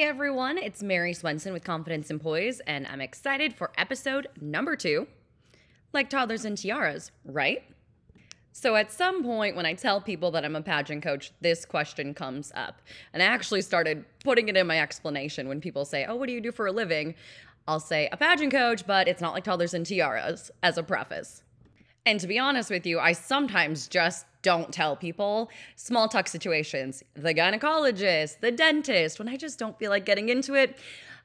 Hey everyone, it's Mary Swenson with Confidence and Poise, and I'm excited for episode number two. Like toddlers and tiaras, right? So, at some point, when I tell people that I'm a pageant coach, this question comes up. And I actually started putting it in my explanation when people say, Oh, what do you do for a living? I'll say, A pageant coach, but it's not like toddlers and tiaras, as a preface. And to be honest with you, I sometimes just don't tell people small talk situations, the gynecologist, the dentist, when I just don't feel like getting into it.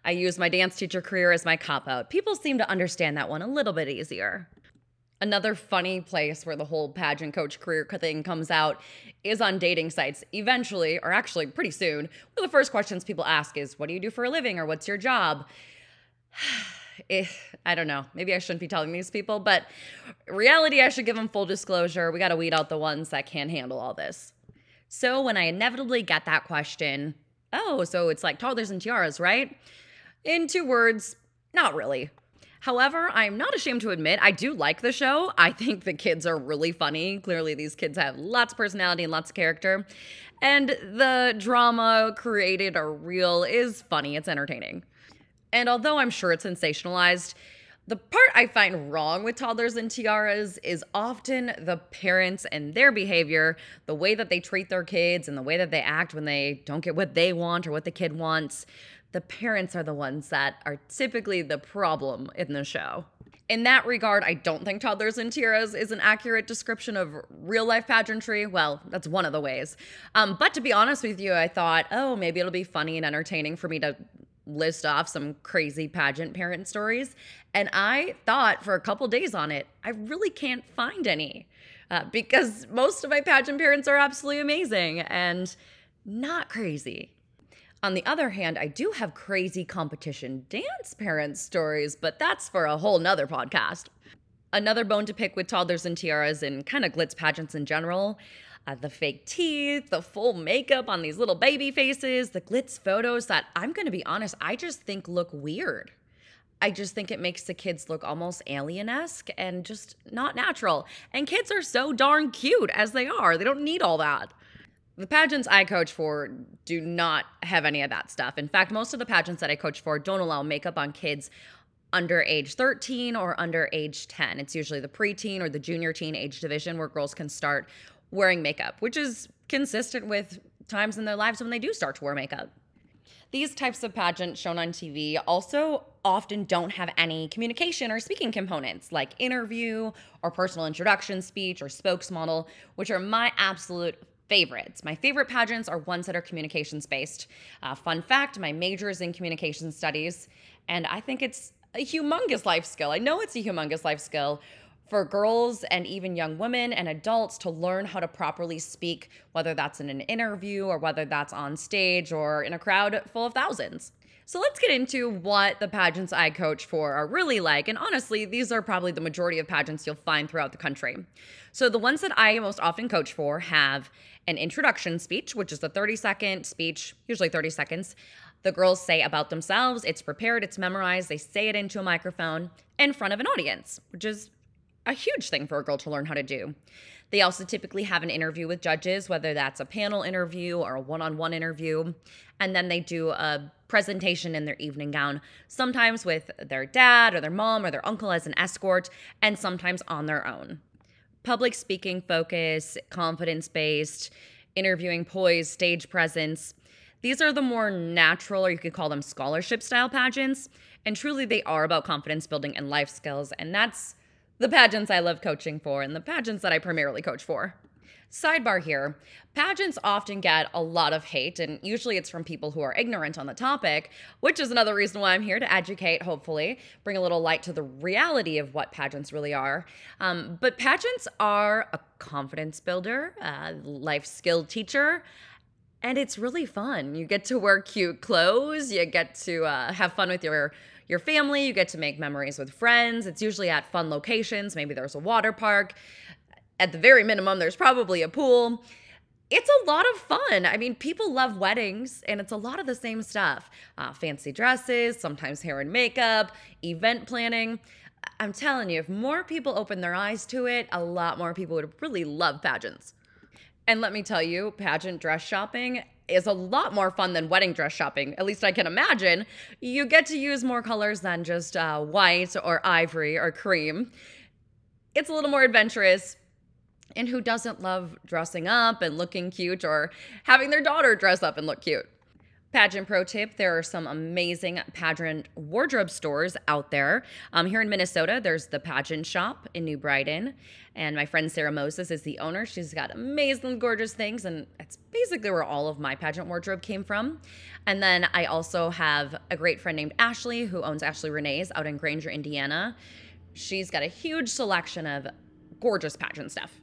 I use my dance teacher career as my cop out. People seem to understand that one a little bit easier. Another funny place where the whole pageant coach career thing comes out is on dating sites. Eventually, or actually pretty soon, one of the first questions people ask is, What do you do for a living? or What's your job? Eh, I don't know. Maybe I shouldn't be telling these people, but reality, I should give them full disclosure. We got to weed out the ones that can't handle all this. So when I inevitably get that question, oh, so it's like toddlers and tiaras, right? In two words, not really. However, I'm not ashamed to admit I do like the show. I think the kids are really funny. Clearly, these kids have lots of personality and lots of character. And the drama created or real is funny, it's entertaining. And although I'm sure it's sensationalized, the part I find wrong with toddlers and tiaras is often the parents and their behavior, the way that they treat their kids and the way that they act when they don't get what they want or what the kid wants. The parents are the ones that are typically the problem in the show. In that regard, I don't think Toddlers and Tiaras is an accurate description of real life pageantry. Well, that's one of the ways. Um, but to be honest with you, I thought, oh, maybe it'll be funny and entertaining for me to list off some crazy pageant parent stories. And I thought for a couple days on it, I really can't find any uh, because most of my pageant parents are absolutely amazing and not crazy. On the other hand, I do have crazy competition dance parent stories, but that's for a whole nother podcast. Another bone to pick with toddlers and tiaras and kind of glitz pageants in general uh, the fake teeth, the full makeup on these little baby faces, the glitz photos that I'm going to be honest, I just think look weird. I just think it makes the kids look almost alien esque and just not natural. And kids are so darn cute as they are, they don't need all that. The pageants I coach for do not have any of that stuff. In fact, most of the pageants that I coach for don't allow makeup on kids under age 13 or under age 10. It's usually the preteen or the junior teen age division where girls can start wearing makeup, which is consistent with times in their lives when they do start to wear makeup. These types of pageants shown on TV also often don't have any communication or speaking components like interview or personal introduction speech or spokesmodel, which are my absolute favorites. My favorite pageants are ones that are communications based. Uh, fun fact my major is in communication studies, and I think it's a humongous life skill. I know it's a humongous life skill for girls and even young women and adults to learn how to properly speak, whether that's in an interview or whether that's on stage or in a crowd full of thousands. So let's get into what the pageants I coach for are really like. And honestly, these are probably the majority of pageants you'll find throughout the country. So the ones that I most often coach for have an introduction speech, which is a 30 second speech, usually 30 seconds. The girls say about themselves, it's prepared, it's memorized, they say it into a microphone in front of an audience, which is a huge thing for a girl to learn how to do. They also typically have an interview with judges, whether that's a panel interview or a one on one interview. And then they do a presentation in their evening gown, sometimes with their dad or their mom or their uncle as an escort, and sometimes on their own. Public speaking focus, confidence based, interviewing poise, stage presence. These are the more natural, or you could call them scholarship style pageants. And truly, they are about confidence building and life skills. And that's the pageants I love coaching for and the pageants that I primarily coach for. Sidebar here pageants often get a lot of hate, and usually it's from people who are ignorant on the topic, which is another reason why I'm here to educate, hopefully, bring a little light to the reality of what pageants really are. Um, but pageants are a confidence builder, a life skill teacher, and it's really fun. You get to wear cute clothes, you get to uh, have fun with your your family, you get to make memories with friends. It's usually at fun locations. Maybe there's a water park. At the very minimum, there's probably a pool. It's a lot of fun. I mean, people love weddings, and it's a lot of the same stuff uh, fancy dresses, sometimes hair and makeup, event planning. I'm telling you, if more people open their eyes to it, a lot more people would really love pageants. And let me tell you, pageant dress shopping is a lot more fun than wedding dress shopping. At least I can imagine. You get to use more colors than just uh, white or ivory or cream. It's a little more adventurous. And who doesn't love dressing up and looking cute or having their daughter dress up and look cute? Pageant pro tip there are some amazing pageant wardrobe stores out there. Um, here in Minnesota, there's the Pageant Shop in New Brighton. And my friend Sarah Moses is the owner. She's got amazing, gorgeous things. And that's basically where all of my pageant wardrobe came from. And then I also have a great friend named Ashley who owns Ashley Renee's out in Granger, Indiana. She's got a huge selection of gorgeous pageant stuff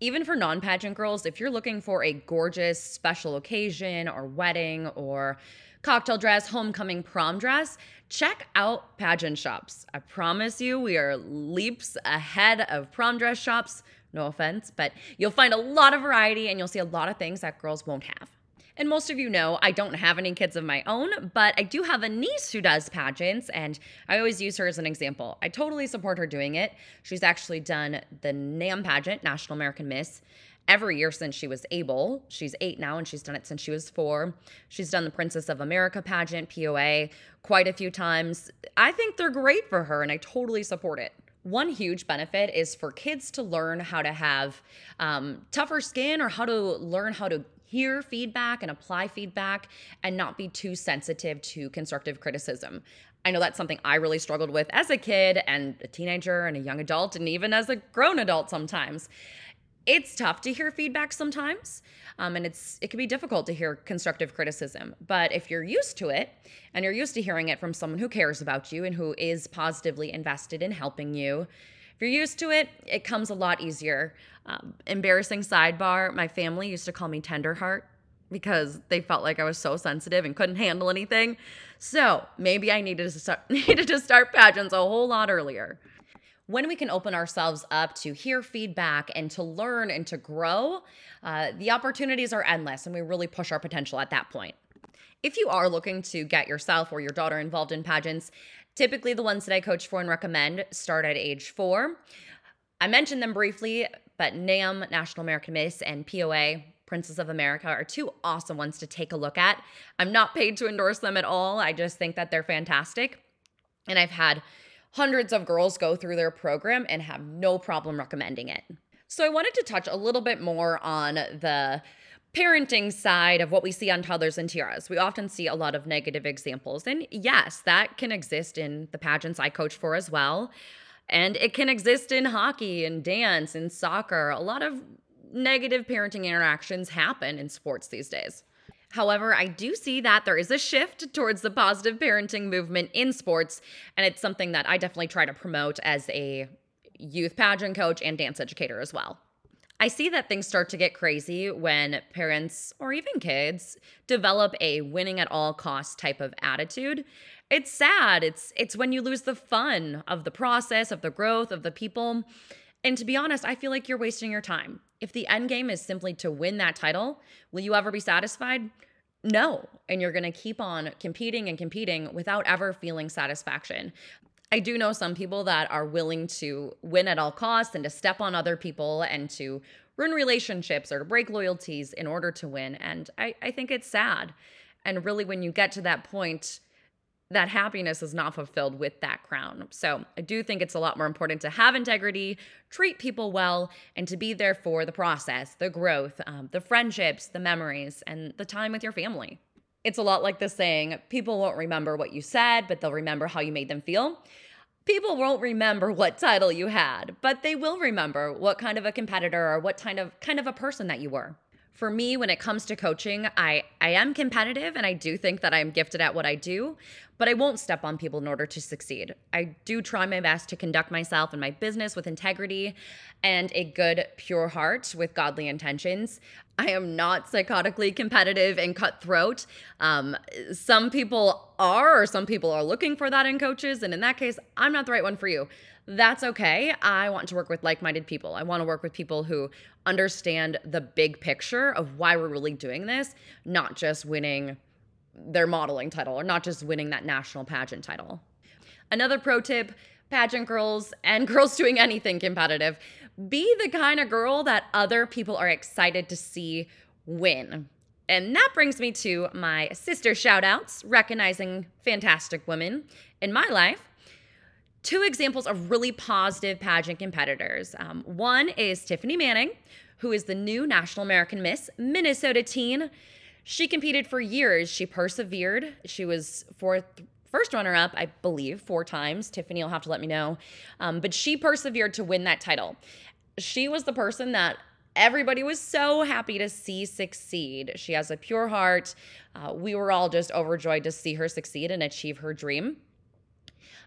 even for non pageant girls, if you're looking for a gorgeous special occasion or wedding or cocktail dress, homecoming, prom dress, check out pageant shops. I promise you, we are leaps ahead of prom dress shops. No offense, but you'll find a lot of variety and you'll see a lot of things that girls won't have. And most of you know I don't have any kids of my own, but I do have a niece who does pageants, and I always use her as an example. I totally support her doing it. She's actually done the NAM pageant, National American Miss, every year since she was able. She's eight now, and she's done it since she was four. She's done the Princess of America pageant, POA, quite a few times. I think they're great for her, and I totally support it. One huge benefit is for kids to learn how to have um, tougher skin or how to learn how to hear feedback and apply feedback and not be too sensitive to constructive criticism. I know that's something I really struggled with as a kid and a teenager and a young adult, and even as a grown adult sometimes. It's tough to hear feedback sometimes, um, and it's it can be difficult to hear constructive criticism. But if you're used to it, and you're used to hearing it from someone who cares about you and who is positively invested in helping you, if you're used to it, it comes a lot easier. Um, embarrassing sidebar my family used to call me Tenderheart because they felt like I was so sensitive and couldn't handle anything. So maybe I needed to start, needed to start pageants a whole lot earlier. When we can open ourselves up to hear feedback and to learn and to grow, uh, the opportunities are endless and we really push our potential at that point. If you are looking to get yourself or your daughter involved in pageants, typically the ones that I coach for and recommend start at age four. I mentioned them briefly, but NAM, National American Miss, and POA, Princess of America, are two awesome ones to take a look at. I'm not paid to endorse them at all. I just think that they're fantastic. And I've had hundreds of girls go through their program and have no problem recommending it. So I wanted to touch a little bit more on the parenting side of what we see on toddlers and tiaras. We often see a lot of negative examples. And yes, that can exist in the pageants I coach for as well. And it can exist in hockey and dance and soccer. A lot of negative parenting interactions happen in sports these days. However, I do see that there is a shift towards the positive parenting movement in sports, and it's something that I definitely try to promote as a youth pageant coach and dance educator as well. I see that things start to get crazy when parents or even kids develop a winning at all costs type of attitude it's sad. It's it's when you lose the fun of the process, of the growth, of the people. And to be honest, I feel like you're wasting your time. If the end game is simply to win that title, will you ever be satisfied? No. And you're going to keep on competing and competing without ever feeling satisfaction. I do know some people that are willing to win at all costs and to step on other people and to ruin relationships or to break loyalties in order to win. And I, I think it's sad. And really, when you get to that point, that happiness is not fulfilled with that crown. So I do think it's a lot more important to have integrity, treat people well, and to be there for the process, the growth, um, the friendships, the memories, and the time with your family. It's a lot like the saying people won't remember what you said, but they'll remember how you made them feel. People won't remember what title you had, but they will remember what kind of a competitor or what kind of kind of a person that you were for me when it comes to coaching i i am competitive and i do think that i'm gifted at what i do but i won't step on people in order to succeed i do try my best to conduct myself and my business with integrity and a good pure heart with godly intentions i am not psychotically competitive and cutthroat um, some people are or some people are looking for that in coaches and in that case i'm not the right one for you that's okay. I want to work with like minded people. I want to work with people who understand the big picture of why we're really doing this, not just winning their modeling title or not just winning that national pageant title. Another pro tip pageant girls and girls doing anything competitive be the kind of girl that other people are excited to see win. And that brings me to my sister shout outs, recognizing fantastic women in my life. Two examples of really positive pageant competitors. Um, one is Tiffany Manning, who is the new National American Miss Minnesota teen. She competed for years. She persevered. She was fourth, first runner up, I believe, four times. Tiffany will have to let me know. Um, but she persevered to win that title. She was the person that everybody was so happy to see succeed. She has a pure heart. Uh, we were all just overjoyed to see her succeed and achieve her dream.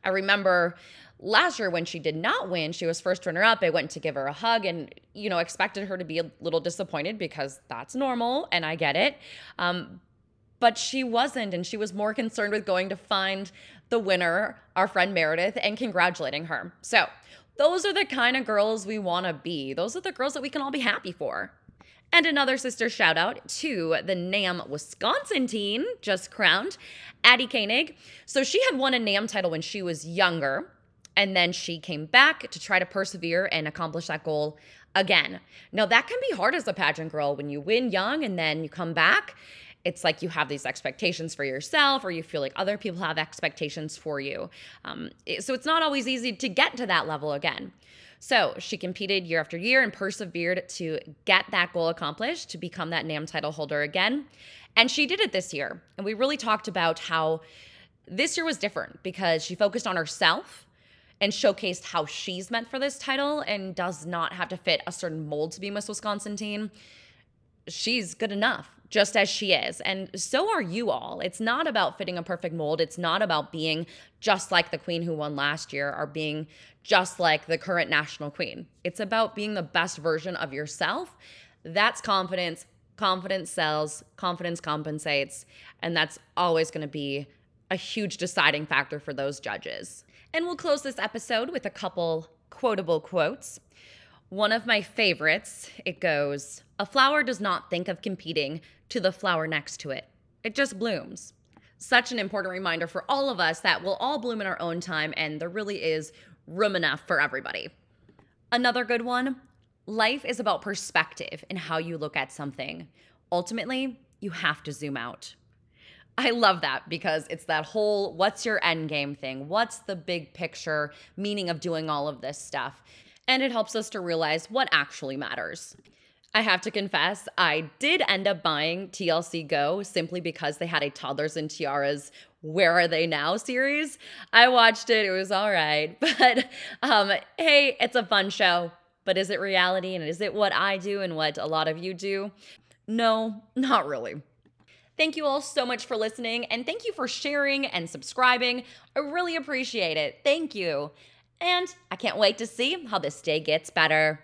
I remember last year when she did not win, she was first runner up. I went to give her a hug and, you know, expected her to be a little disappointed because that's normal and I get it. Um, but she wasn't, and she was more concerned with going to find the winner, our friend Meredith, and congratulating her. So, those are the kind of girls we want to be. Those are the girls that we can all be happy for. And another sister shout out to the NAM Wisconsin teen, just crowned, Addie Koenig. So she had won a NAM title when she was younger, and then she came back to try to persevere and accomplish that goal again. Now, that can be hard as a pageant girl when you win young and then you come back it's like you have these expectations for yourself or you feel like other people have expectations for you. Um, so it's not always easy to get to that level again. So she competed year after year and persevered to get that goal accomplished, to become that NAM title holder again. And she did it this year. And we really talked about how this year was different because she focused on herself and showcased how she's meant for this title and does not have to fit a certain mold to be Miss Wisconsin teen. She's good enough just as she is. And so are you all. It's not about fitting a perfect mold. It's not about being just like the queen who won last year or being just like the current national queen. It's about being the best version of yourself. That's confidence. Confidence sells, confidence compensates. And that's always going to be a huge deciding factor for those judges. And we'll close this episode with a couple quotable quotes. One of my favorites, it goes, A flower does not think of competing to the flower next to it, it just blooms. Such an important reminder for all of us that we'll all bloom in our own time and there really is room enough for everybody. Another good one life is about perspective and how you look at something. Ultimately, you have to zoom out. I love that because it's that whole what's your end game thing? What's the big picture meaning of doing all of this stuff? And it helps us to realize what actually matters. I have to confess, I did end up buying TLC Go simply because they had a Toddlers and Tiaras Where Are They Now series. I watched it, it was all right. But um, hey, it's a fun show. But is it reality and is it what I do and what a lot of you do? No, not really. Thank you all so much for listening and thank you for sharing and subscribing. I really appreciate it. Thank you. And I can't wait to see how this day gets better.